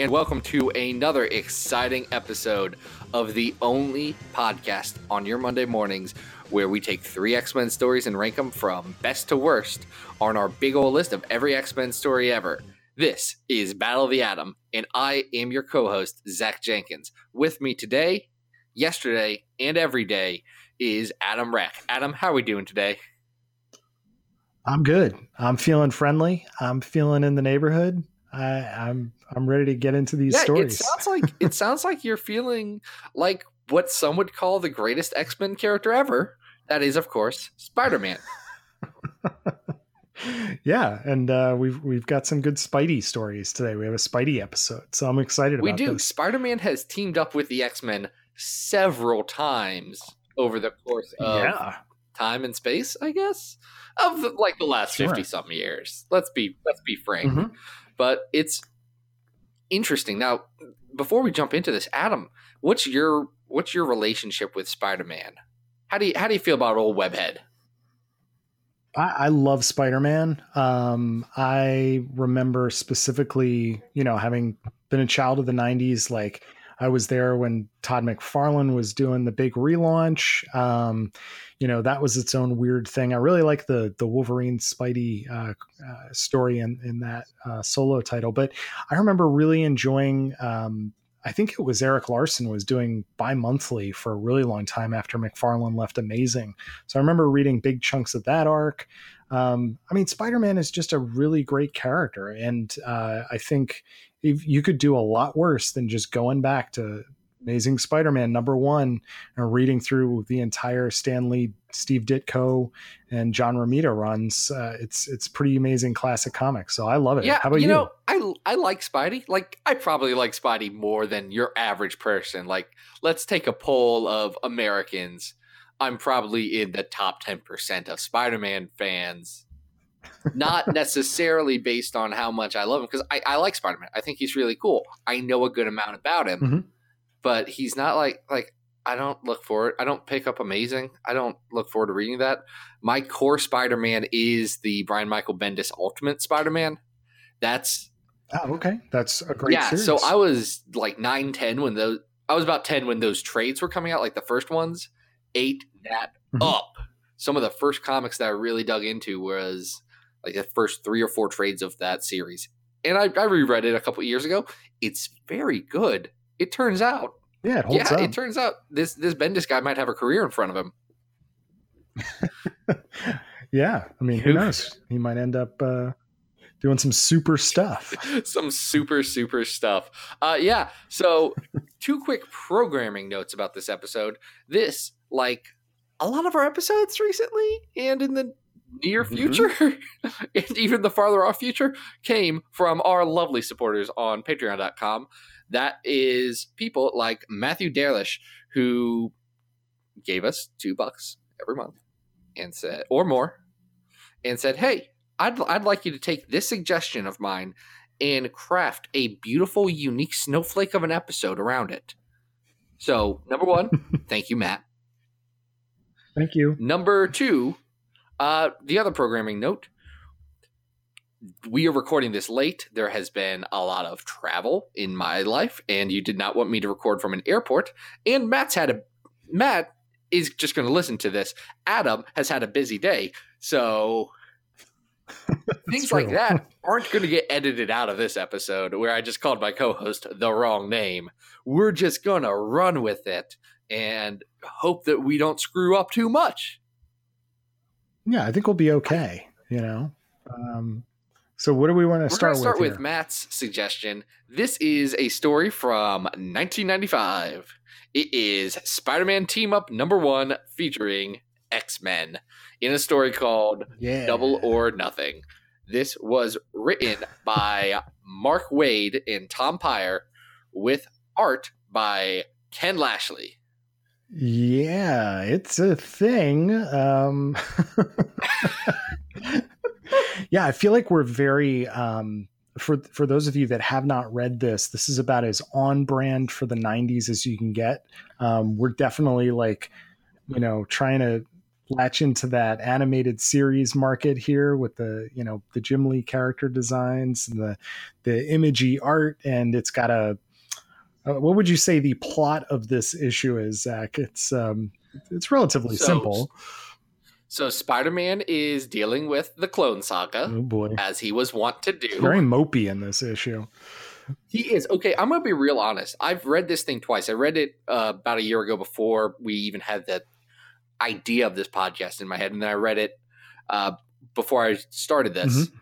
and welcome to another exciting episode of the only podcast on your Monday mornings where we take three X Men stories and rank them from best to worst on our big old list of every X Men story ever. This is Battle of the Atom, and I am your co host, Zach Jenkins. With me today, yesterday, and every day is Adam Rack. Adam, how are we doing today? I'm good. I'm feeling friendly. I'm feeling in the neighborhood. I, I'm I'm ready to get into these yeah, stories. It sounds like it sounds like you're feeling like what some would call the greatest X Men character ever. That is, of course, Spider Man. yeah, and uh, we've we've got some good Spidey stories today. We have a Spidey episode, so I'm excited. We do. This. Spider Man has teamed up with the X Men several times over the course of yeah. time and space. I guess of like the last fifty sure. something years. Let's be let's be frank. Mm-hmm. But it's interesting. Now, before we jump into this, Adam, what's your what's your relationship with Spider Man? How do you how do you feel about old Webhead? I, I love Spider Man. Um, I remember specifically, you know, having been a child of the '90s, like I was there when Todd McFarlane was doing the big relaunch. Um, you know, that was its own weird thing. I really like the the Wolverine Spidey uh, uh, story in in that uh, solo title, but I remember really enjoying. Um, I think it was Erik Larsen was doing bi-monthly for a really long time after McFarlane left Amazing. So I remember reading big chunks of that arc. Um, I mean, Spider-Man is just a really great character, and uh, I think you could do a lot worse than just going back to Amazing Spider-Man number one and reading through the entire Stan Lee, Steve Ditko, and John Romita runs. Uh, it's it's pretty amazing classic comics. So I love it. Yeah, How about you? You know, I I like Spidey. Like I probably like Spidey more than your average person. Like let's take a poll of Americans. I'm probably in the top ten percent of Spider-Man fans not necessarily based on how much I love him because I, I, like Spider Man. I think he's really cool. I know a good amount about him, mm-hmm. But he's not like like I don't look forward. I don't pick up Amazing. I don't look forward to reading that. My core Spider Man is the Brian Michael Bendis Ultimate Spider Man. That's oh okay. That's a great. Yeah. Series. So I was like nine, ten when those. I was about ten when those trades were coming out, like the first ones. Ate that mm-hmm. up. Some of the first comics that I really dug into was like the first three or four trades of that series. And I, I reread it a couple years ago. It's very good. It turns out. Yeah, it yeah, up. it turns out this this Bendis guy might have a career in front of him. yeah, I mean, who knows? He might end up uh, doing some super stuff. some super super stuff. Uh, yeah. So, two quick programming notes about this episode. This, like a lot of our episodes recently, and in the near mm-hmm. future mm-hmm. and even the farther off future came from our lovely supporters on patreon.com that is people like matthew derlish who gave us two bucks every month and said or more and said hey i'd, I'd like you to take this suggestion of mine and craft a beautiful unique snowflake of an episode around it. So number one thank you matt. Thank you. Number two uh, the other programming note we are recording this late. There has been a lot of travel in my life, and you did not want me to record from an airport. And Matt's had a Matt is just going to listen to this. Adam has had a busy day, so things true. like that aren't going to get edited out of this episode where I just called my co-host the wrong name. We're just going to run with it and hope that we don't screw up too much. Yeah, I think we'll be okay. You know. Um, so what do we want to start with? Start with, with Matt's suggestion. This is a story from 1995. It is Spider-Man Team Up Number One featuring X-Men in a story called yeah. Double or Nothing. This was written by Mark Waid and Tom Peyer with art by Ken Lashley. Yeah, it's a thing. Um, yeah, I feel like we're very um, for for those of you that have not read this. This is about as on brand for the '90s as you can get. Um, we're definitely like, you know, trying to latch into that animated series market here with the you know the Jim Lee character designs and the the imagey art, and it's got a uh, what would you say the plot of this issue is, Zach? It's um, it's relatively so, simple. So Spider-Man is dealing with the Clone Saga, oh boy, as he was wont to do. Very mopey in this issue. He is okay. I'm gonna be real honest. I've read this thing twice. I read it uh, about a year ago before we even had the idea of this podcast in my head, and then I read it uh, before I started this. Mm-hmm.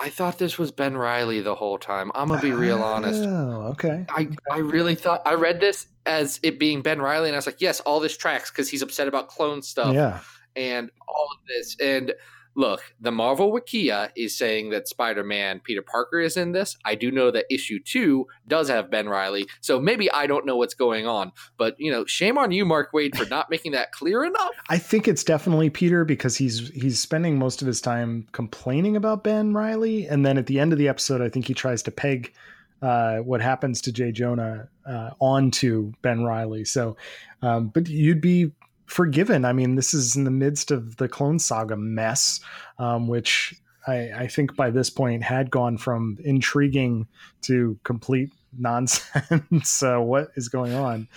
I thought this was Ben Reilly the whole time. I'm gonna be real honest. Oh, okay. I I really thought I read this as it being Ben Reilly, and I was like, yes, all this tracks because he's upset about clone stuff. Yeah. And all of this, and look, the Marvel Wikia is saying that Spider Man Peter Parker is in this. I do know that issue two does have Ben Reilly, so maybe I don't know what's going on. But you know, shame on you, Mark Waid, for not making that clear enough. I think it's definitely Peter because he's he's spending most of his time complaining about Ben Reilly, and then at the end of the episode, I think he tries to peg uh, what happens to Jay Jonah uh, onto Ben Reilly. So, um, but you'd be forgiven. I mean, this is in the midst of the Clone Saga mess, um, which I, I, think by this point had gone from intriguing to complete nonsense. uh, what is going on?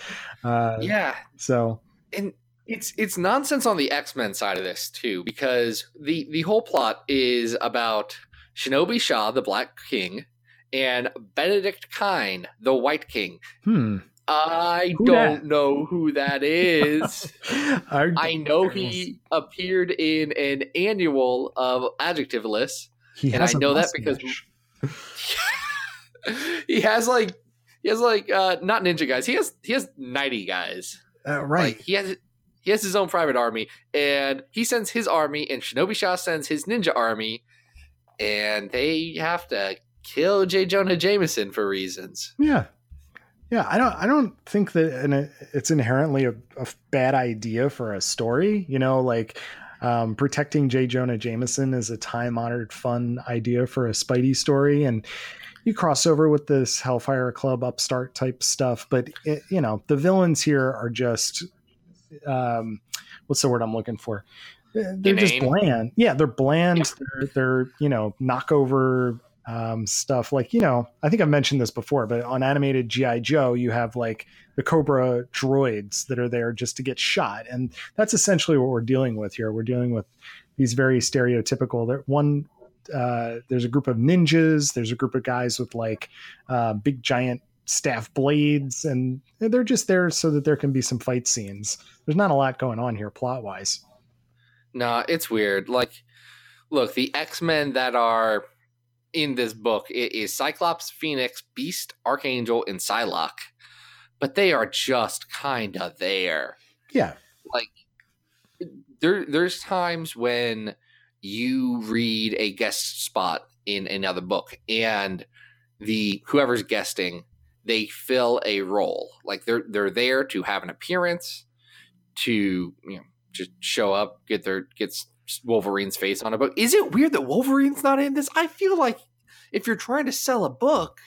Uh, yeah. So, and it's it's nonsense on the X Men side of this too, because the the whole plot is about Shinobi Shaw, the Black King, and Benedict Kine, the White King. Hmm. I who don't that? know who that is. I know he appeared in an annual of Adjective List, he and I know that because he has like he has like uh not ninja guys. He has he has ninety guys. Uh, right. Like, he has he has his own private army, and he sends his army, and Shinobi Shaw sends his ninja army, and they have to kill J. Jonah Jameson for reasons. Yeah, yeah, I don't. I don't think that it's inherently a, a bad idea for a story. You know, like um, protecting J. Jonah Jameson is a time honored, fun idea for a Spidey story, and you cross over with this Hellfire Club upstart type stuff. But it, you know, the villains here are just um, what's the word I'm looking for? They're just bland. Yeah, they're bland. Yeah. They're, they're you know knockover um, stuff. Like you know i think i've mentioned this before but on animated gi joe you have like the cobra droids that are there just to get shot. And that's essentially what we're dealing with here. We're dealing with these very stereotypical there one uh, there's a group of ninjas. There's a group of guys with like uh, big giant staff blades. And they're just there so that there can be some fight scenes. There's not a lot going on here plot wise no it's weird. Like look the x-men that are in this book it is Cyclops, Phoenix, Beast, Archangel, and Psylocke. But they are just kind of there. Yeah. Like there there's times when you read a guest spot in another book and the whoever's guesting they fill a role like they're they're there to have an appearance to you know just show up get their gets Wolverine's face on a book. Is it weird that Wolverine's not in this? I feel like if you're trying to sell a book,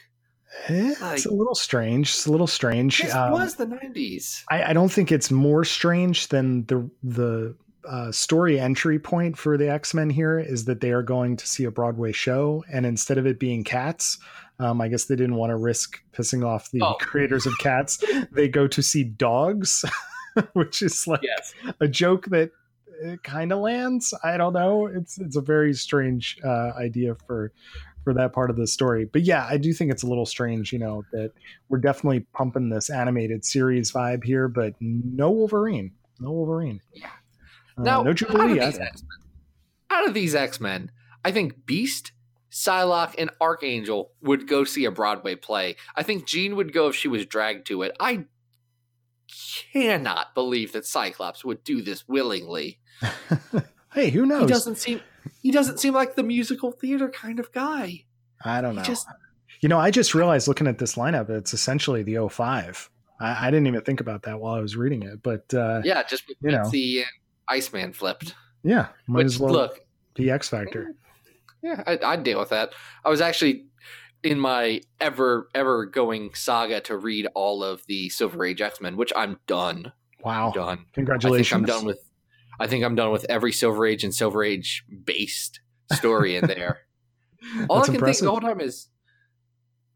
eh, like, it's a little strange. It's a little strange. This um, was the '90s. I, I, don't think it's more strange than the the uh, story entry point for the X Men here is that they are going to see a Broadway show, and instead of it being cats, um, I guess they didn't want to risk pissing off the oh. creators of cats. they go to see dogs, which is like yes. a joke that kind of lands. I don't know. It's it's a very strange uh, idea for for that part of the story. But yeah, I do think it's a little strange, you know, that we're definitely pumping this animated series vibe here, but no Wolverine, no Wolverine. Yeah. Uh, now, no Jubilee. Out of, out of these X Men, I think Beast, Psylocke, and Archangel would go see a Broadway play. I think Jean would go if she was dragged to it. I cannot believe that Cyclops would do this willingly. hey, who knows? He doesn't seem he doesn't seem like the musical theater kind of guy. I don't know. Just, you know, I just realized looking at this lineup, it's essentially the 05. I, I didn't even think about that while I was reading it, but uh, yeah, just you know, the Iceman flipped. Yeah, might Which, as well look the X Factor. Yeah, I, I'd deal with that. I was actually in my ever ever going saga to read all of the Silver Age X Men, which I'm done. Wow, I'm done. Congratulations! I am done with I think I'm done with every Silver Age and Silver Age based story in there. All I can impressive. think the whole time is,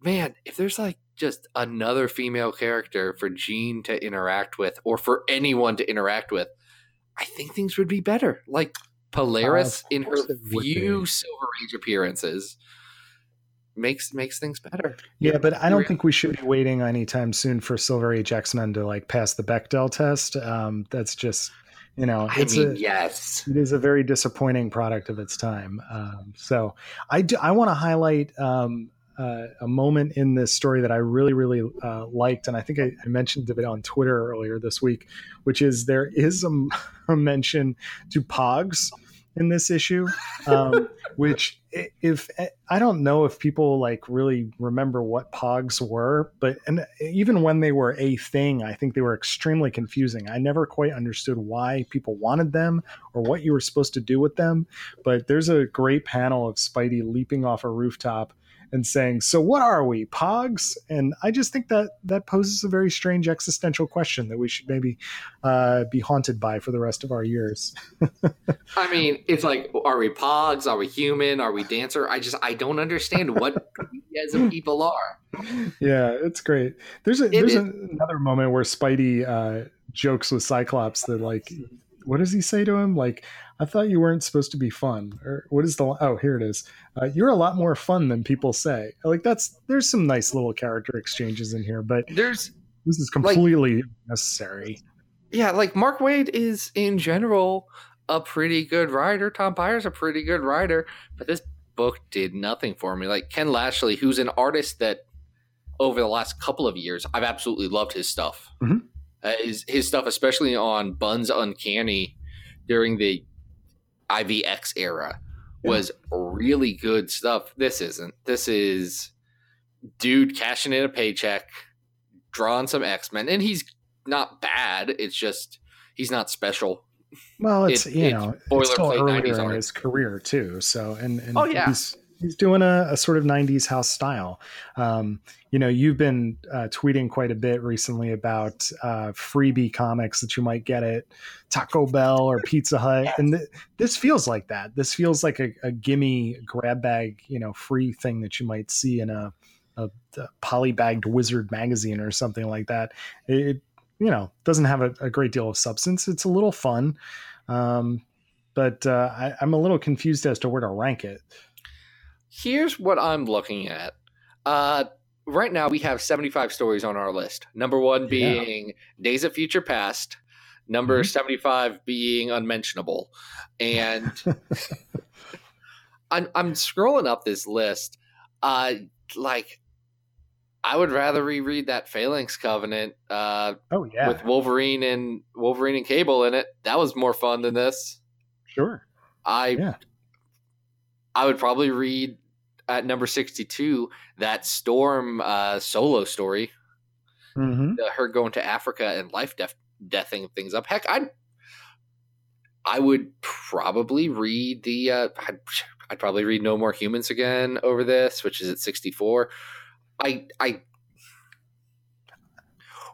man, if there's like just another female character for Jean to interact with, or for anyone to interact with, I think things would be better. Like Polaris uh, in her few Silver Age appearances makes makes things better. Yeah, but I don't think we should be waiting anytime soon for Silver Age X Men to like pass the Bechdel test. Um, that's just you know, it's I mean, a, yes, it is a very disappointing product of its time. Um, so I do I want to highlight um, uh, a moment in this story that I really really uh, liked, and I think I, I, mentioned it on Twitter earlier this week, which is there is a, a mention to Pogs in this issue, um, which if I don't know if people like really remember what Pogs were, but and even when they were a thing, I think they were extremely confusing. I never quite understood why people wanted them or what you were supposed to do with them. But there's a great panel of Spidey leaping off a rooftop and saying, "So what are we, Pogs?" And I just think that that poses a very strange existential question that we should maybe uh, be haunted by for the rest of our years. I mean, it's like, are we Pogs? Are we human? Are we dancer? I just I don't understand what we as a people are. Yeah, it's great. There's a it there's another moment where Spidey uh, jokes with Cyclops that like, what does he say to him? Like, I thought you weren't supposed to be fun. Or what is the? Oh, here it is. Uh, you're a lot more fun than people say. Like that's there's some nice little character exchanges in here, but there's this is completely like, necessary. Yeah, like Mark Waid is in general a pretty good writer. Tom Peyer's a pretty good writer, but this book did nothing for me. Like Ken Lashley, who's an artist that over the last couple of years I've absolutely loved his stuff. Mm-hmm. Uh, his his stuff, especially on Bunn's Uncanny during the IVX era was yeah. really good stuff. This isn't. This is dude cashing in a paycheck, drawing some X Men, and he's not bad. It's just he's not special. Well, it's it, you it's know it's still earlier in his career too. So and, and oh yeah, he's he's doing a, a, sort of 90s house style. Um, you know you've been uh, tweeting quite a bit recently about uh, freebie comics that you might get at taco bell or pizza hut. Yes. and th- this feels like that. This feels like a, a, gimme grab bag you know free thing that you might see in a, a, a polybagged wizard magazine or something like that. It you know doesn't have a, a great deal of substance. It's a little fun um, but uh, I, i'm a little confused as to where to rank it here's what I'm looking at. Uh, right now, we have 75 stories on our list. Number one being yeah. Days of Future Past. Number mm-hmm. 75 being Unmentionable. And I'm, I'm scrolling up this list. Uh, like, I would rather reread that Phalanx Covenant. Uh, oh yeah, with Wolverine and Wolverine and Cable in it. That was more fun than this. Sure. I yeah. I would probably read at number 62 that Storm uh, solo story. Mm-hmm. Her going to Africa and life death deathing things up. Heck, I'd I would probably read the uh, I'd, I'd probably read No More Humans again over this, which is at 64. I I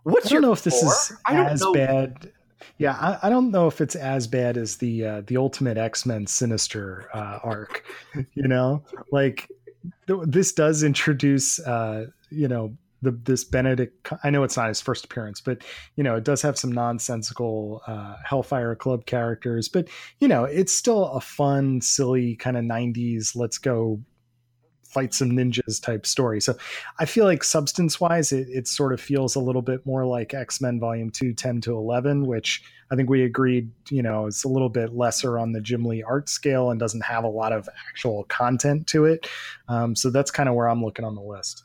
What's I don't know if this is as know. bad yeah, I, I, don't know if it's as bad as the uh, the Ultimate X Men Sinister uh, arc. you know, like th- this does introduce, uh, you know, the this Benedict. I know it's not his first appearance, but you know, it does have some nonsensical uh, Hellfire Club characters. But you know, it's still a fun, silly kind of '90s. Let's go fight some ninjas type story. So I feel like substance wise, it, it sort of feels a little bit more like X Men Volume 2, 10 to 11, which I think we agreed, you know, is a little bit lesser on the Jim Lee art scale and doesn't have a lot of actual content to it. Um, so that's kind of where I'm looking on the list.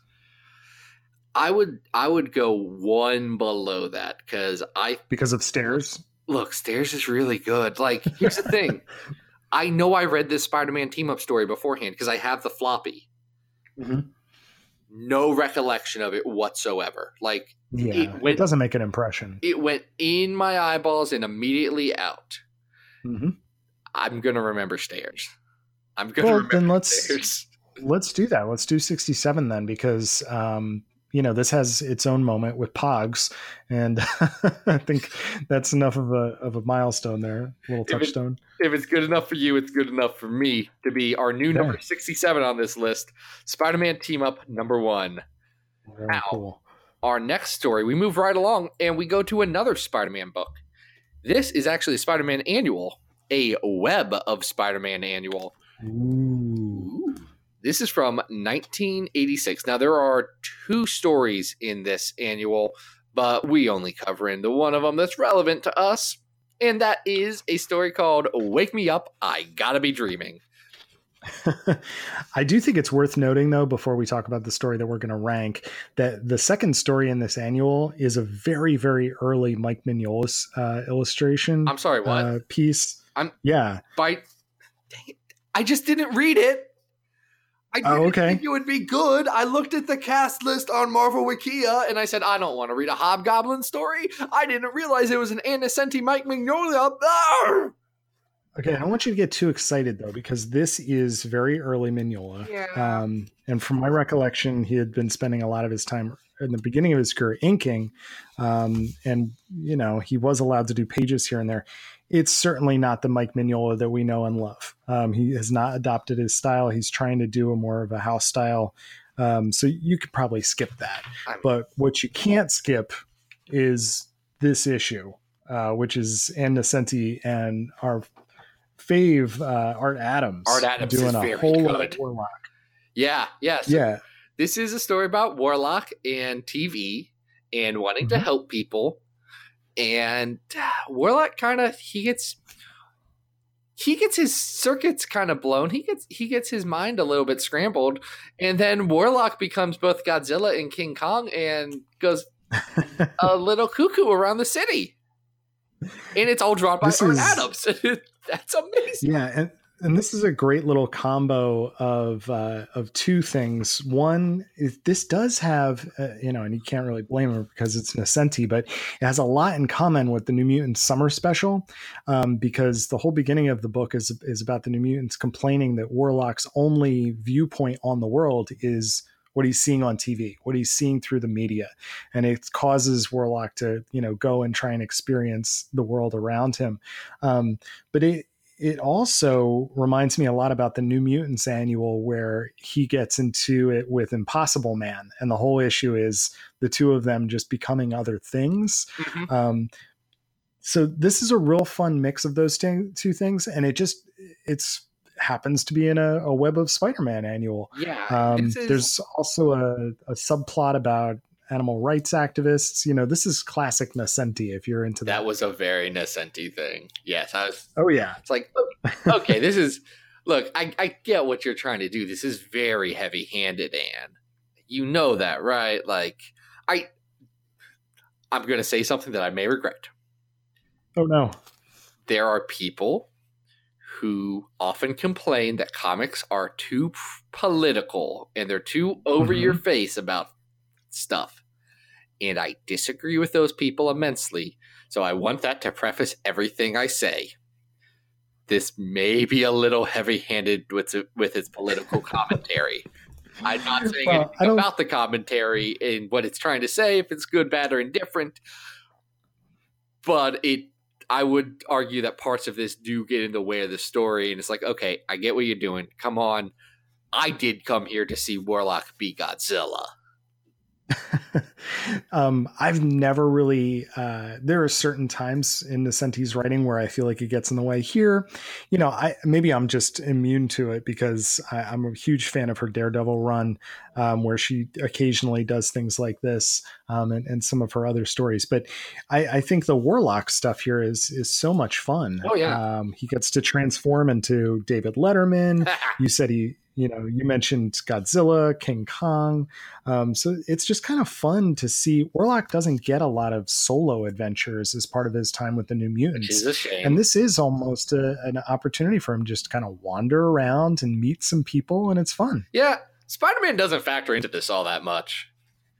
I would I would go one below that because I because of stairs. Look, stairs is really good. Like here's the thing. I know I read this Spider-Man team up story beforehand because I have the floppy. Mm-hmm. No recollection of it whatsoever. Like, yeah, it, went, it, doesn't make an impression. It went in my eyeballs and immediately out. Mm-hmm. I'm gonna remember stairs. I'm gonna well, remember then let's stairs. let's do that. Let's do 67 then, because um, you know, this has its own moment with Pogs, and I think that's enough of a of a milestone there, little If it- touchstone. if it's good enough for you, it's good enough for me to be our new Okay. number 67 on this list Spider Man Team Up number one. Very Ow. cool. Our next story, we move right along and we go to another Spider Man book. This is actually a Spider Man annual, a web of Spider Man annual. Ooh. This is from 1986. Now, there are two stories in this annual, but we only cover in the one of them that's relevant to us. And that is a story called Wake Me Up, I Gotta Be Dreaming. I do think it's worth noting, though, before we talk about the story that we're going to rank, that the second story in this annual is a very, very early Mike Mignola uh, illustration I'm sorry, what? uh, piece. I'm- yeah. By, dang it, I just didn't read it. I Oh, didn't okay. think it would be good. I looked at the cast list on Marvel Wikia and I said, I don't want to read a Hobgoblin story. I didn't realize it was an Ann Nocenti Mike Mignola. Arr! Okay, I don't want you to get too excited though, because this is very early Mignola. Yeah. Um, and from my recollection, he had been spending a lot of his time in the beginning of his career inking, um, and you know he was allowed to do pages here and there. It's certainly not the Mike Mignola that we know and love. Um, he has not adopted his style. He's trying to do a more of a house style. Um, so you could probably skip that. But what you can't skip is this issue, uh, which is Ann Nocenti and our fave uh, Art Adams. Art Adams doing is a whole lot good. of Warlock. Yeah, yeah. So Yeah, This is a story about Warlock and TV and wanting to Mhm. help people. And uh, Warlock kind of he gets he gets his circuits kind of blown. He gets he gets his mind a little bit scrambled, and then Warlock becomes both Godzilla and King Kong and goes a little cuckoo around the city. And it's all drawn by This Art is- Adams. That's amazing. yeah, and and this is a great little combo of uh, of two things. One, is this does have uh, you know, and you can't really blame him because it's Nocenti, but it has a lot in common with the New Mutants Summer Special, um, because the whole beginning of the book is is about the New Mutants complaining that Warlock's only viewpoint on the world is what he's seeing on TV, what he's seeing through the media, and it causes Warlock to you know go and try and experience the world around him. Um, but it it also reminds me a lot about the New Mutants annual, where he gets into it with Impossible Man, and the whole issue is the two of them just becoming other things. Mhm. Um, so this is a real fun mix of those two two things, and it just it's happens to be in a, a Web of Spider-Man annual. Yeah. Um, is- there's also a, a subplot about animal rights activists. You know, this is classic Nocenti if you're into that. that was a very Nocenti thing. Yes, I was oh yeah, It's like, okay, this is look, I, I get what you're trying to do. This is very heavy handed, Anne. You know that, right? Like, I I'm gonna say something that I may regret. oh no, There are people who often complain that comics are too p- political and they're too over Mhm. your face about stuff. And I disagree with those people immensely. So I want that to preface everything I say. This may be a little heavy-handed with with its political commentary. I'm not saying Well, anything about the commentary and what it's trying to say, if it's good, bad, or indifferent. But it, I would argue that parts of this do get in the way of the story, and it's like, okay, I get what you're doing. Come on, I did come here to see Warlock be Godzilla. um, I've never really. Uh, there are certain times in Nocenti's writing where I feel like it gets in the way. Here, you know, I maybe I'm just immune to it because I, I'm a huge fan of her Daredevil run, um, where she occasionally does things like this, um, and, and some of her other stories. But I, I think the Warlock stuff here is is so much fun. Oh, yeah. um, he gets to transform into David Letterman. you said he you know you mentioned godzilla king kong um, so it's just kind of fun to see warlock doesn't get a lot of solo adventures as part of his time with the new mutants is a shame. and this is almost a, an opportunity for him just to kind of wander around and meet some people and it's fun yeah, Spider Man doesn't factor into this all that much.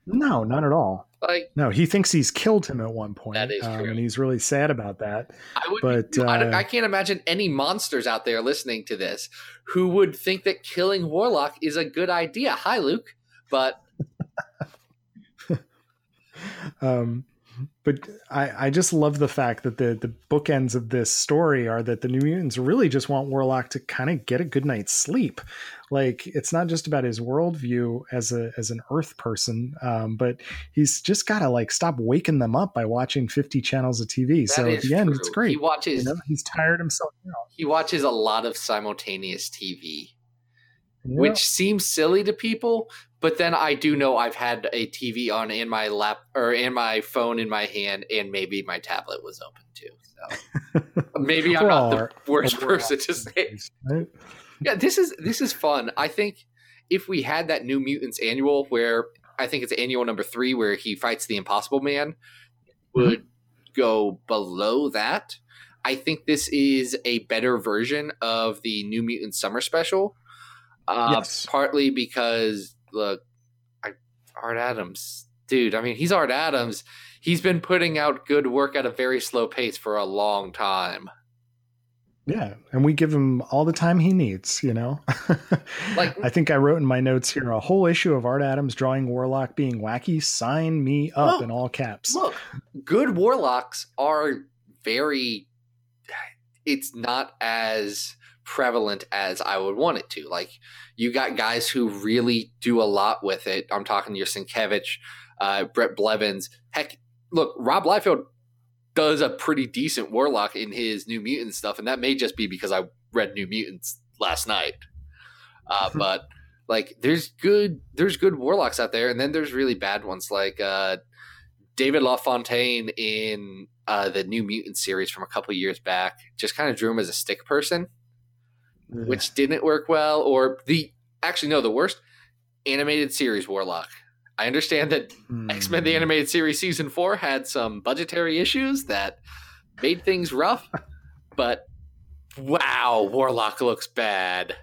No not at all Like, no he thinks he's killed him at one point That is um, true. and he's really sad about that I would, But, I, uh, I can't imagine any monsters out there listening to this who would think that killing Warlock is a good idea. Hi, Luke. But um, but I, I just love the fact that the the bookends of this story are that the New Mutants really just want Warlock to kind of get a good night's sleep. Like it's not just about his worldview as a as an Earth person, um, but he's just got to like stop waking them up by watching fifty channels of TV. That so at the end, true. it's great. He watches You know, he's tired himself out. he watches a lot of simultaneous TV, Yeah. which seems silly to people, but then I do know I've had a TV on in my lap or in my phone in my hand, and maybe my tablet was open too. So maybe I'm not the worst person to say. Right? Yeah, this is this is fun. I think if we had that New Mutants annual, where I think it's annual number three, where he fights the Impossible Man, would go below that. I think this is a better version of the New Mutant Summer Special. Uh, Yes. Partly because look, I, Art Adams, dude. I mean, he's Art Adams. He's been putting out good work at a very slow pace for a long time. Yeah, and we give him all the time he needs, you know. Like- I think I wrote in my notes here a whole issue of Art Adams drawing Warlock being wacky. Sign me up Look, in all caps. Look, good warlocks are very. It's not as prevalent as I would want it to. Like, you got guys who really do a lot with it. I'm talking to your Sienkiewicz, uh, Bret Blevins. Heck, look, Rob Liefeld does a pretty decent warlock in his New Mutant stuff, and that may just be because I read New Mutants last night. Uh, but like, there's good, there's good warlocks out there, and then there's really bad ones like uh, David LaFontaine in uh, the New Mutant series from a couple years back. Just kind of drew him as a stick person, which didn't work well. Or the actually no, the worst animated series warlock. I understand that Hmm. X Men the Animated Series season four had some budgetary issues that made things rough, but wow, Warlock looks bad.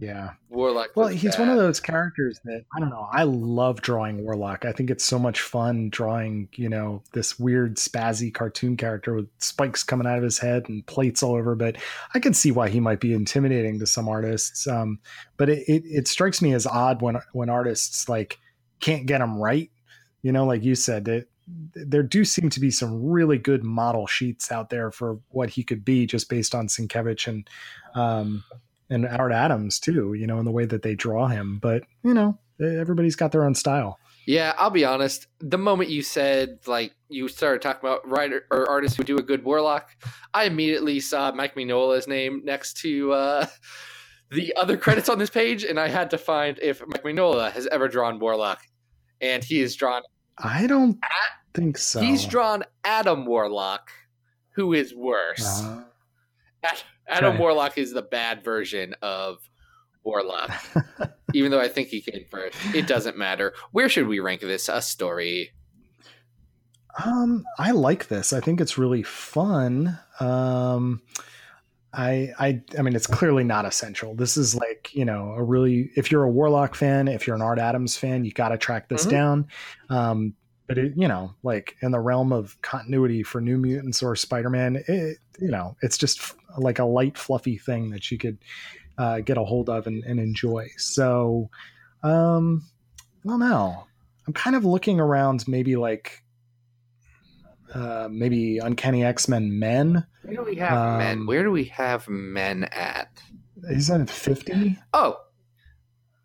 Yeah. Warlock. Well, he's one of those characters that I don't know. I love drawing Warlock. I think it's so much fun drawing, you know, this weird spazzy cartoon character with spikes coming out of his head and plates all over. But I can see why he might be intimidating to some artists. Um, but it, it, it strikes me as odd when when artists like can't get him right. You know, like you said, that there do seem to be some really good model sheets out there for what he could be, just based on Sienkiewicz and um, and Art Adams too, you know, in the way that they draw him. But you know, everybody's got their own style. Yeah, I'll be honest. The moment you said like you started talking about writer or artists who do a good Warlock, I immediately saw Mike Mignola's name next to uh, the other credits on this page, and I had to find if Mike Mignola has ever drawn Warlock, and he has drawn. I don't think so. He's drawn Adam Warlock, who is worse. Uh, Adam okay. Warlock is the bad version of Warlock, even though I think he came first. It doesn't matter. Where should we rank this? A story. um, I like this. I think it's really fun. Um, I, I, I mean, it's clearly not essential. This is like, you know, a really, if you're a Warlock fan, if you're an Art Adams fan, you got to track this Mhm. down. Um, but it, you know, like in the realm of continuity for New Mutants or Spider-Man, it, you know, it's just f- like a light, fluffy thing that you could uh, get a hold of and, and enjoy. So, um, I don't know. I'm kind of looking around, maybe like, uh, maybe Uncanny X-Men Men. Where do we have men? Um, Where do we have men at? Is that at 50? Oh,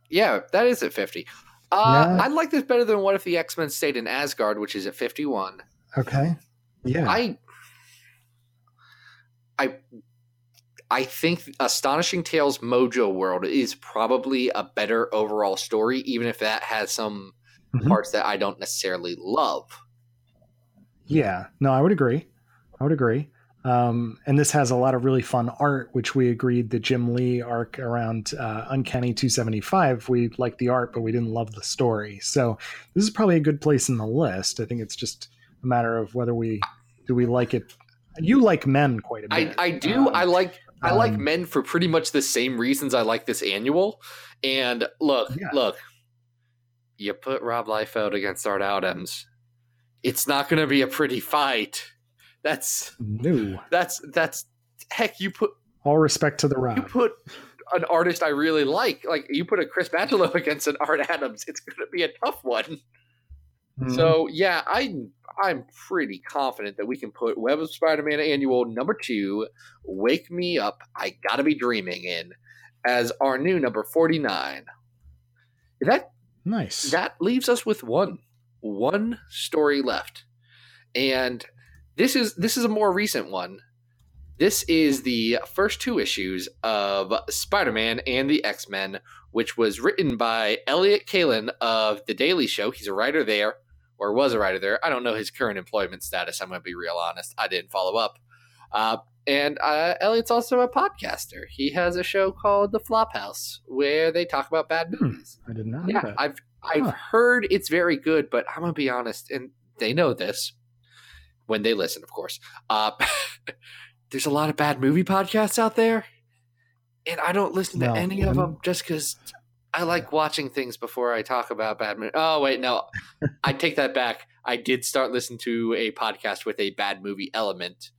yeah, that is at 50. Uh, Yeah. I like this better than what if the X Men stayed in Asgard, which is at 51. Okay. Yeah. I, I, I think Astonishing Tales Mojo World is probably a better overall story, even if that has some Mhm. parts that I don't necessarily love. Yeah, no, I would agree. I would agree. Um, and this has a lot of really fun art, which we agreed the Jim Lee arc around uh, Uncanny 275. We liked the art, but we didn't love the story. So this is probably a good place in the list. I think it's just a matter of whether we do we like it. You like men quite a bit. I do. Um, I like I like um, men for pretty much the same reasons I like this annual. And look, Yeah. look, you put Rob Liefeld against Art Adams. It's not going to be a pretty fight. That's No. that's that's heck. You put All respect to the you put an artist I really like, like you put a Chris Bachalo against an Art Adams. It's going to be a tough one. Mhm. So yeah, I I'm pretty confident that we can put Web of Spider-Man Annual number two, Wake Me Up, I Gotta Be Dreaming in as our new number forty nine. That nice. that leaves us with one one story left, and this is this is a more recent one. This is the first two issues of Spider-Man and the X-Men, which was written by Elliott Kalan of The Daily Show. He's a writer there, or was a writer there. I don't know his current employment status. I'm going to be real honest. I didn't follow up. Uh, and uh, Elliot's also a podcaster. He has a show called The Flophouse where they talk about bad Hmm. movies. I did not Yeah. I've I've Huh. heard it's very good, but I'm gonna be honest, and they know this when they listen, of course. Uh, there's a lot of bad movie podcasts out there, and I don't listen to No, any of them just because I like watching things before I talk about bad movies. Oh wait, no, I take that back. I did start listening to a podcast with a bad movie element,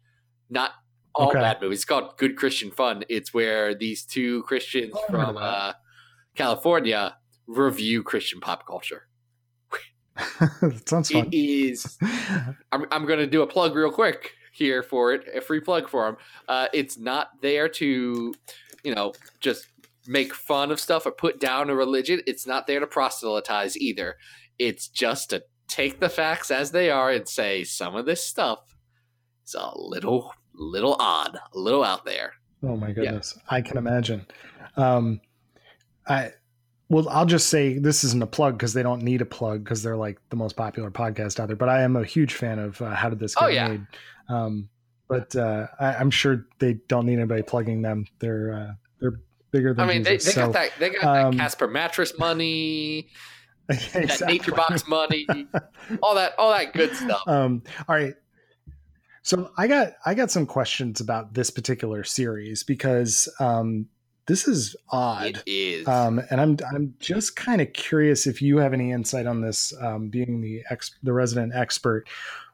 not all Okay. bad movies. It's called Good Christian Fun. It's where these two Christians Oh, from uh, California review Christian pop culture. That sounds fun. It is. I'm, I'm going to do a plug real quick here for it, a free plug for them. Uh, it's not there to, you know, just make fun of stuff or put down a religion. It's not there to proselytize either. It's just to take the facts as they are and say some of this stuff is a little, little odd, a little out there. Oh my goodness, I can imagine. Um, I well, I'll just say this isn't a plug because they don't need a plug because they're like the most popular podcast out there. But I am a huge fan of uh, How Did This Get Oh, yeah. Made? Um, but uh, I, I'm sure they don't need anybody plugging them. They're uh, they're bigger than I mean, they, Jesus. they so, got that. They got um, that Casper mattress money, that Exactly. Nature Box money, all that, all that good stuff. um all right so i got i got some questions about this particular series because um this is odd. It is. um and i'm i'm just kind of curious if you have any insight on this um being the ex the resident expert.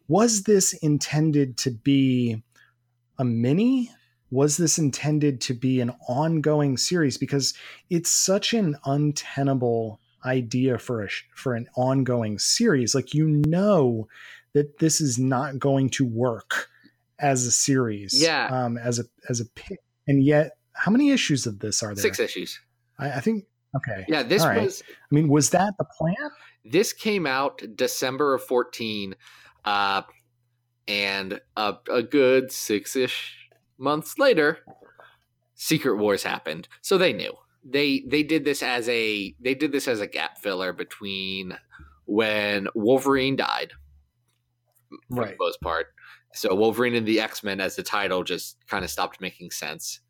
Was this intended to be a mini? Was this intended to be an ongoing series? Because it's such an untenable idea for a sh- for an ongoing series. Like you know that this is not going to work as a series Yeah. um as a as a pi- and yet how many issues of this are there Six issues. I, I think okay Yeah, this right. was i mean was that the plan this came out December of fourteen, uh, and a, a good six ish months later, Secret Wars happened. So they knew they they did this as a they did this as a gap filler between when Wolverine died, for Right. the most part. So Wolverine and the X Men as the title just kind of stopped making sense,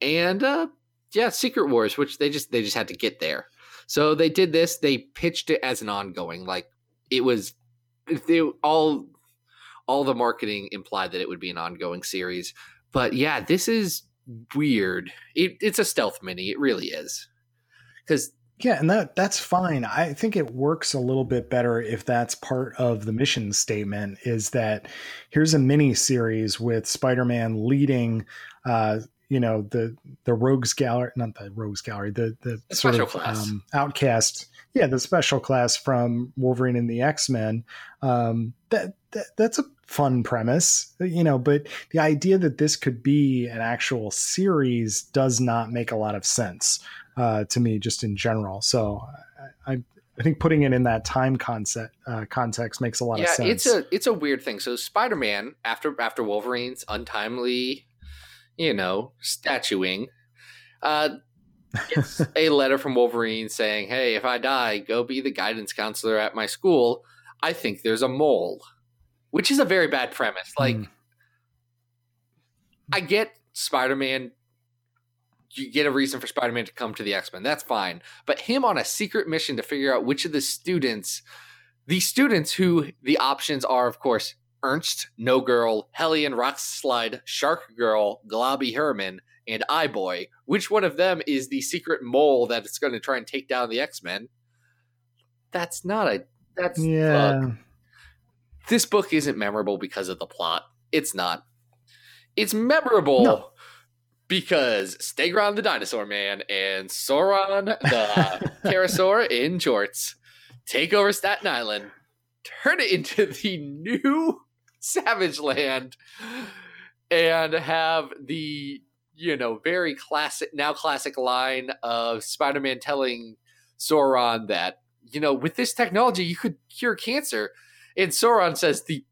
and uh, yeah, Secret Wars, which they just they just had to get there. So they did this. They pitched it as an ongoing, like it was. They all all the marketing implied that it would be an ongoing series, but yeah, this is weird. It, it's a stealth mini. It really is. Because Yeah, and that that's fine. I think it works a little bit better if that's part of the mission statement is that here's a mini series with Spider-Man leading uh you know the the rogues gallery not the rogues gallery the the, The sort special of class. um outcast yeah the special class from wolverine and the x-men um that, that that's a fun premise you know but the idea that this could be an actual series does not make a lot of sense uh, to me just in general. So I, I, I think putting it in that time concept uh, context makes a lot of sense. yeah, it's a it's a weird thing. So Spider Man after after Wolverine's untimely, you know, statuing, uh, gets a letter from Wolverine saying, "Hey, if I die, go be the guidance counselor at my school. I think there's a mole," which is a very bad premise. Like, Mm. I get Spider Man. You get a reason for Spider Man to come to the X Men. That's fine. But him on a secret mission to figure out which of the students, the students who the options are, of course, Ernst, No Girl, Hellion, Rockslide, Shark Girl, Globby Herman, and Eye Boy. Which one of them is the secret mole that is going to try and take down the X Men? That's not a. That's yeah. look, this book isn't memorable because of the plot. It's not. It's memorable No. because Stegron the Dinosaur Man and Sauron the Pterosaur in jorts take over Staten Island turn it into the new Savage Land and have the you know very classic now classic line of Spider-Man telling Sauron that you know with this technology you could cure cancer. And Sauron says the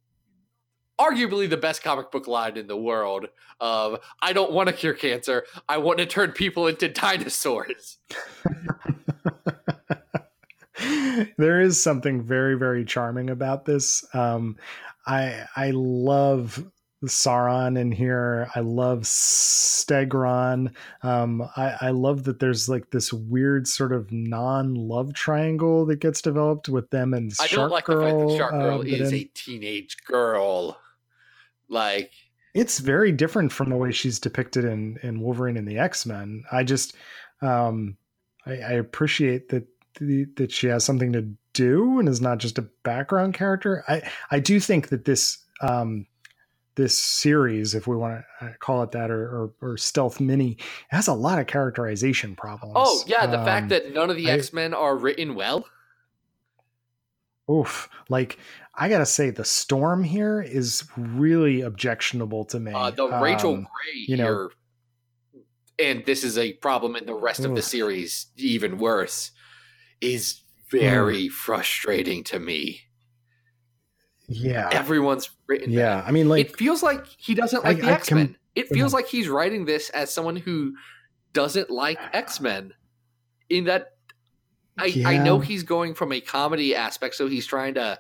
arguably the best comic book line in the world of I don't want to cure cancer. I want to turn people into dinosaurs there is something very very charming about this um, I I love Sauron in here. I love Stegron. Um, I, I, love that there's like this weird sort of non-love triangle that gets developed with them and I Shark don't like Girl. the fact that Shark Girl uh, is a teenage girl. Like it's very different from the way she's depicted in in Wolverine and the X Men. I just um, I, I appreciate that the, that she has something to do and is not just a background character. I I do think that this um, this series, if we want to call it that, or, or, or stealth mini, has a lot of characterization problems. oh yeah, the Um, fact that none of the X Men are written well. oof, like I gotta say, the storm here is really objectionable to me. Uh, the Rachel Um, Gray you know- here, and this is a problem in the rest of the series, even worse, is Hmm. very frustrating to me. yeah, Everyone's written yeah. bad. I mean, like it feels like he doesn't I- like the I X Men. It feels like he's writing this as someone who doesn't like X Men. In that, I I know he's going from a comedy aspect, so he's trying to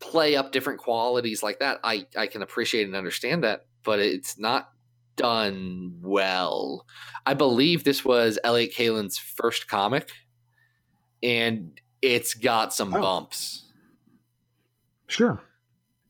play up different qualities like that. I I can appreciate and understand that, but it's not done well. I believe this was Elliott Kalan's first comic, and it's got some Oh. bumps. Sure.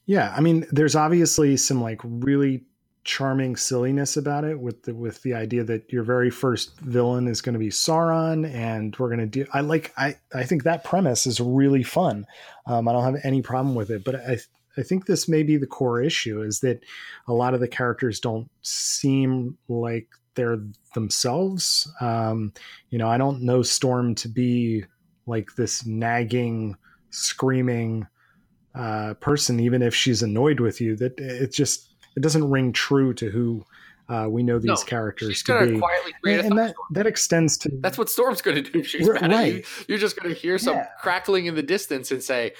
Yeah, I mean, there's obviously some like really charming silliness about it with the with the idea that your very first villain is going to be Sauron, and we're going to do. I like. I I think that premise is really fun. Um, I don't have any problem with it, but I I think this may be the core issue is that a lot of the characters don't seem like they're themselves. Um, you know, I don't know Storm to be like this nagging, screaming uh, person, even if she's annoyed with you, that it just it doesn't ring true to who uh, we know these No, characters to be. quietly And, and that that extends to That's what Storm's going to do. if She's R- mad at you. right. You're just going to hear some Yeah. crackling in the distance and say,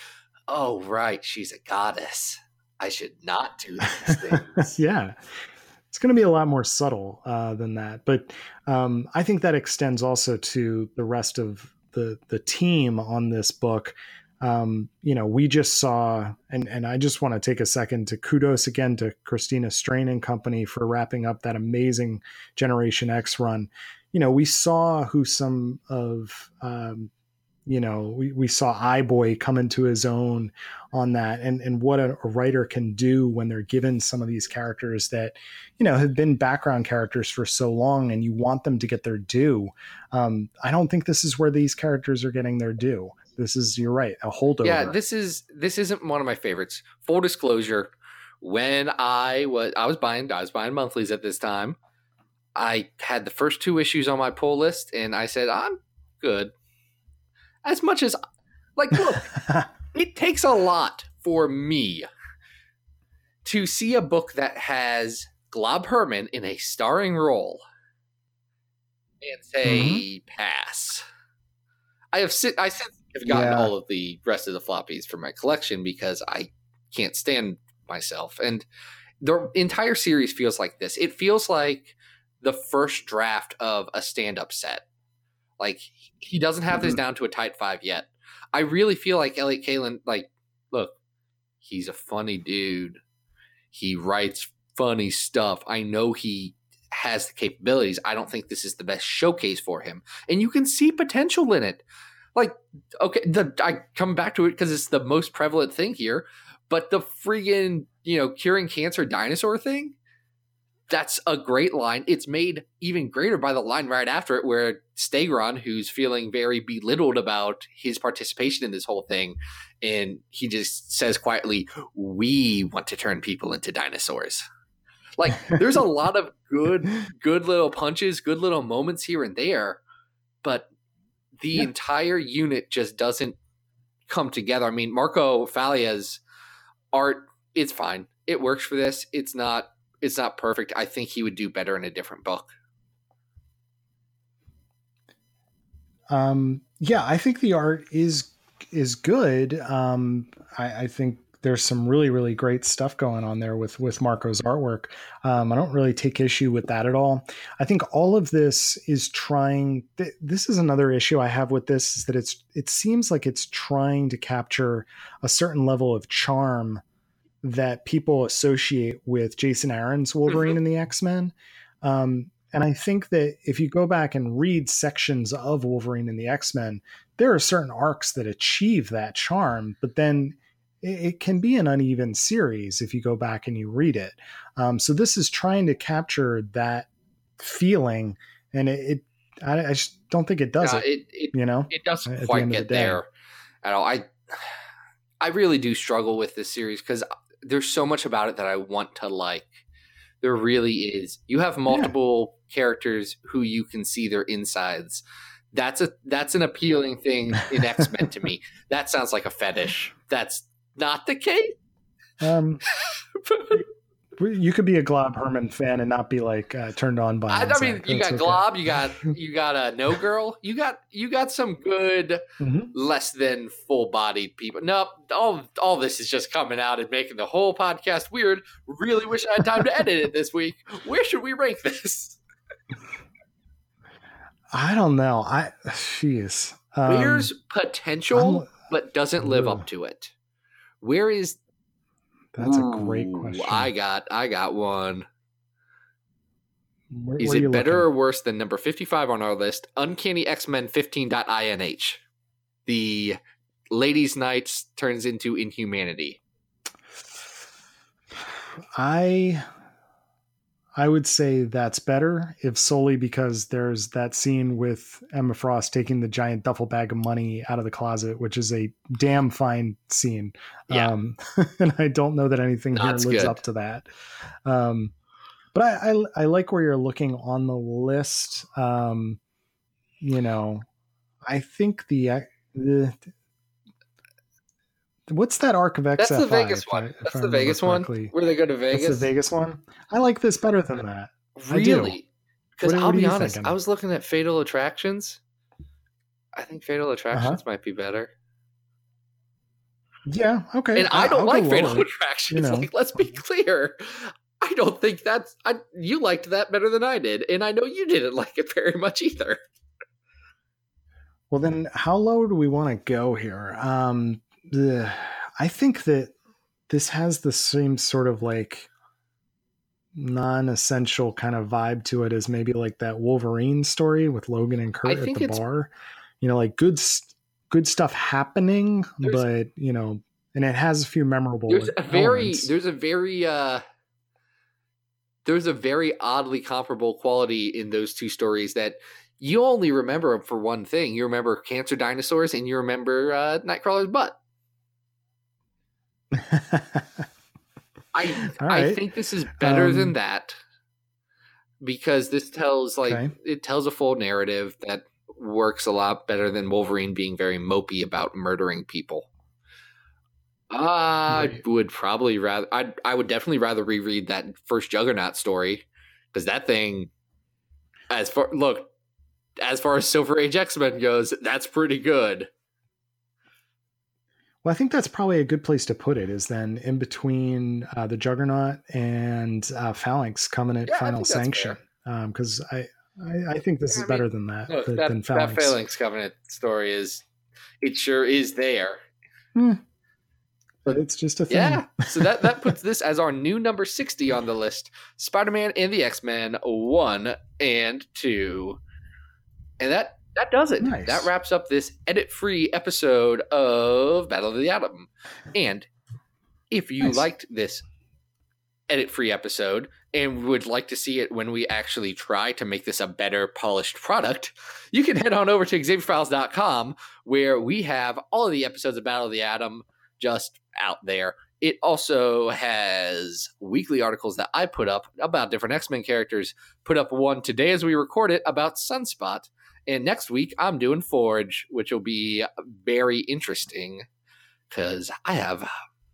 "Oh, right, she's a goddess. I should not do these things." yeah. It's going to be a lot more subtle uh, than that, but um, I think that extends also to the rest of the the team on this book. Um, you know, we just saw, and and I just want to take a second to kudos again to Christina Strain and company for wrapping up that amazing Generation X run. You know, we saw who some of um, you know we, we saw Eye Boy come into his own on that and and what a, a writer can do when they're given some of these characters that you know have been background characters for so long and you want them to get their due um, i don't think this is where these characters are getting their due this is you're right a holdover yeah, this is this isn't one of my favorites. Full disclosure: when I was I was buying I was buying monthlies at this time. I had the first two issues on my pull list, and I said I'm good. As much as like, look, it takes a lot for me to see a book that has Glob Herman in a starring role and say mm-hmm. pass. I have sit I since have gotten Yeah. all of the rest of the floppies for my collection because I can't stand myself. And the entire series feels like this. It feels like the first draft of a stand-up set. Like he doesn't have this Mhm. down to a tight five yet. I really feel like Elliott Kalan, like, look, he's a funny dude. He writes funny stuff. I know he has the capabilities. I don't think this is the best showcase for him. And you can see potential in it. Like, okay, the I come back to it because it's the most prevalent thing here, but the friggin', you know, curing cancer dinosaur thing, that's a great line. It's made even greater by the line right after it, where Stegron, who's feeling very belittled about his participation in this whole thing, and he just says quietly, "We want to turn people into dinosaurs." Like, there's a lot of good, good little punches, good little moments here and there, but the Yeah. entire unit just doesn't come together. I mean, Marco Failla's art it's fine. It works for this. It's not it's not perfect. I think he would do better in a different book. Um, yeah, I think the art is is good. Um, I, I think there's some really really great stuff going on there with with Marco's artwork. Um, I don't really take issue with that at all. I think all of this is trying. Th- this is another issue I have with this is that it's it seems like it's trying to capture a certain level of charm that people associate with Jason Aaron's Wolverine mm-hmm. and the X Men. Um, and I think that if you go back and read sections of Wolverine and the X Men, there are certain arcs that achieve that charm, but then it, it, can be an uneven series if you go back and you read it. Um, so this is trying to capture that feeling, and it, it I, I, just don't think it does it, it, You know, it doesn't quite the get the there at all. I I really do struggle with this series because there's so much about it that I want to like. There really is. You have multiple yeah. characters who you can see their insides. That's a that's an appealing thing in X Men to me. That sounds like a fetish. That's not the case. Um, you could be a Glob Herman fan and not be like uh, turned on by. I, I mean, you got okay. Glob, you got you got a No Girl, you got you got some good, mm-hmm. less than full bodied people. Nope, all all this is just coming out and making the whole podcast weird. Really wish I had time to edit it this week. Where should we rank this? I don't know. I jeez. Um, Where's potential, I'm, but doesn't live ugh. up to it? Where is that's Ooh, a great question. I got I got one. Where, Is it better looking? or worse than number 55 on our list, Uncanny X-Men 15.inh? The Ladies Nights turns into Inhumanity. I I would say that's better, if solely because there's that scene with Emma Frost taking the giant duffel bag of money out of the closet, which is a damn fine scene. Yeah. Um, and I don't know that anything here lives good. up to that. Um, but I, I, I, like where you're looking on the list. Um, you know, I think the, the What's that arc of XFI? That's the Vegas one. I, That's the Vegas one. Where they go to Vegas. That's the Vegas one. I like this better than that. Really? Because I'll be honest, thinking? I was looking at Fatal Attractions. I think Fatal Attractions uh-huh. might be better. Yeah. Okay. And I, I don't I'll like Fatal lower. Attractions. You know. Like, let's be clear. I don't think that's. I, you liked that better than I did, and I know you didn't like it very much either. Well, then, how low do we want to go here? Um, the I think that this has the same sort of like non-essential kind of vibe to it as maybe like that Wolverine story with Logan and Kurt at the bar. You know, like good good stuff happening, but you know, and it has a few memorable. There's a very there's a very uh there's a very oddly comparable quality in those two stories that you only remember for one thing. You remember cancer dinosaurs and you remember uh, Nightcrawler's butt. I right. I think this is better um, than that because this tells like okay. it tells a full narrative that works a lot better than Wolverine being very mopey about murdering people. I right. would probably rather I I would definitely rather reread that first Juggernaut story because that thing as far look as far as Silver Age X Men goes, that's pretty good. Well, I think that's probably a good place to put it. Is then in between uh, the Juggernaut and uh, Phalanx Covenant yeah, Final Sanction, because um, I, I, I think this yeah, is I mean, better than that. No, that, than Phalanx. that Phalanx Covenant story is, it sure is there. Hmm. But it's just a thing. Yeah. So that that puts this as our new number sixty on the list: Spider-Man and the X-Men one and two, and that that does it. Nice. That wraps up this edit free episode of Battle of the Atom. And if you nice. liked this edit free episode and would like to see it when we actually try to make this a better polished product, you can head on over to XavierFiles.com where we have all of the episodes of Battle of the Atom just out there. It also has weekly articles that I put up about different X Men characters. Put up one today as we record it about Sunspot. And next week, I'm doing Forge, which will be very interesting. because I have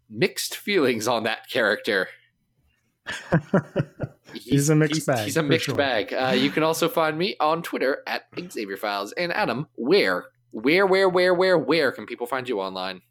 mixed feelings on that character. He's, he's, a mixed he's, bag. He's a mixed sure. bag. Uh, you can also find me on Twitter at Xavier Files. And Adam, where, where, where, where, where, where can people find you online?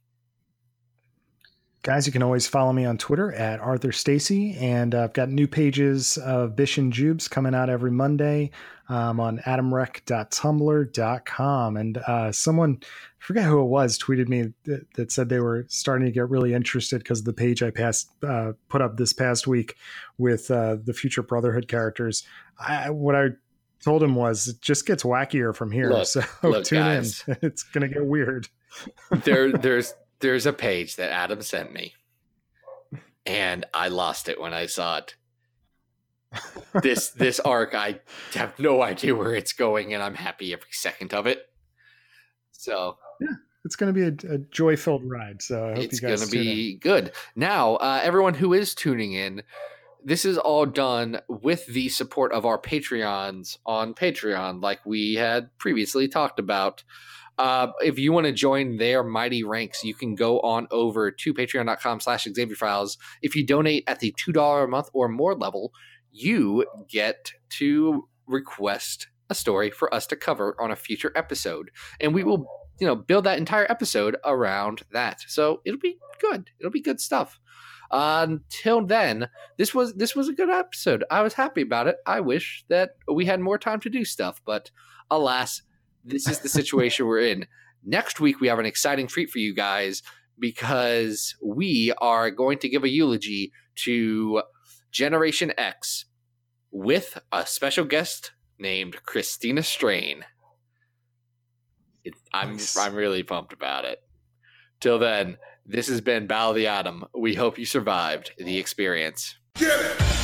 Guys, you can always follow me on Twitter at Arthur Stacy, and uh, I've got new pages of Bish and Jubes coming out every Monday um, on adamrec.tumblr.com. And uh, someone, I forget who it was, tweeted me that, that said they were starting to get really interested because of the page I passed uh, put up this past week with uh, the future Brotherhood characters. I, what I told him was it just gets wackier from here. Look, so look, tune guys, in. It's going to get weird. there, there's there's a page that Adam sent me, and I lost it when I saw it. this this arc, I have no idea where it's going, and I'm happy every second of it. So yeah, it's going to be a, a joy filled ride. So I hope you guys it's going to be good. Now, uh, everyone who is tuning in, this is all done with the support of our Patreons on Patreon, like we had previously talked about. Uh, if you want to join their mighty ranks, you can go on over to patreon.com slash Xavier Files. If you donate at the $2 a month or more level, you get to request a story for us to cover on a future episode. And we will, you know, build that entire episode around that. So it'll be good. It'll be good stuff. Uh, until then, this was this was a good episode. I was happy about it. I wish that we had more time to do stuff, but alas, this is the situation we're in. Next week, we have an exciting treat for you guys because we are going to give a eulogy to Generation X with a special guest named Christina Strain. It, I'm nice. I'm really pumped about it. Till then, this has been Battle of the Atom. We hope you survived the experience. Get it!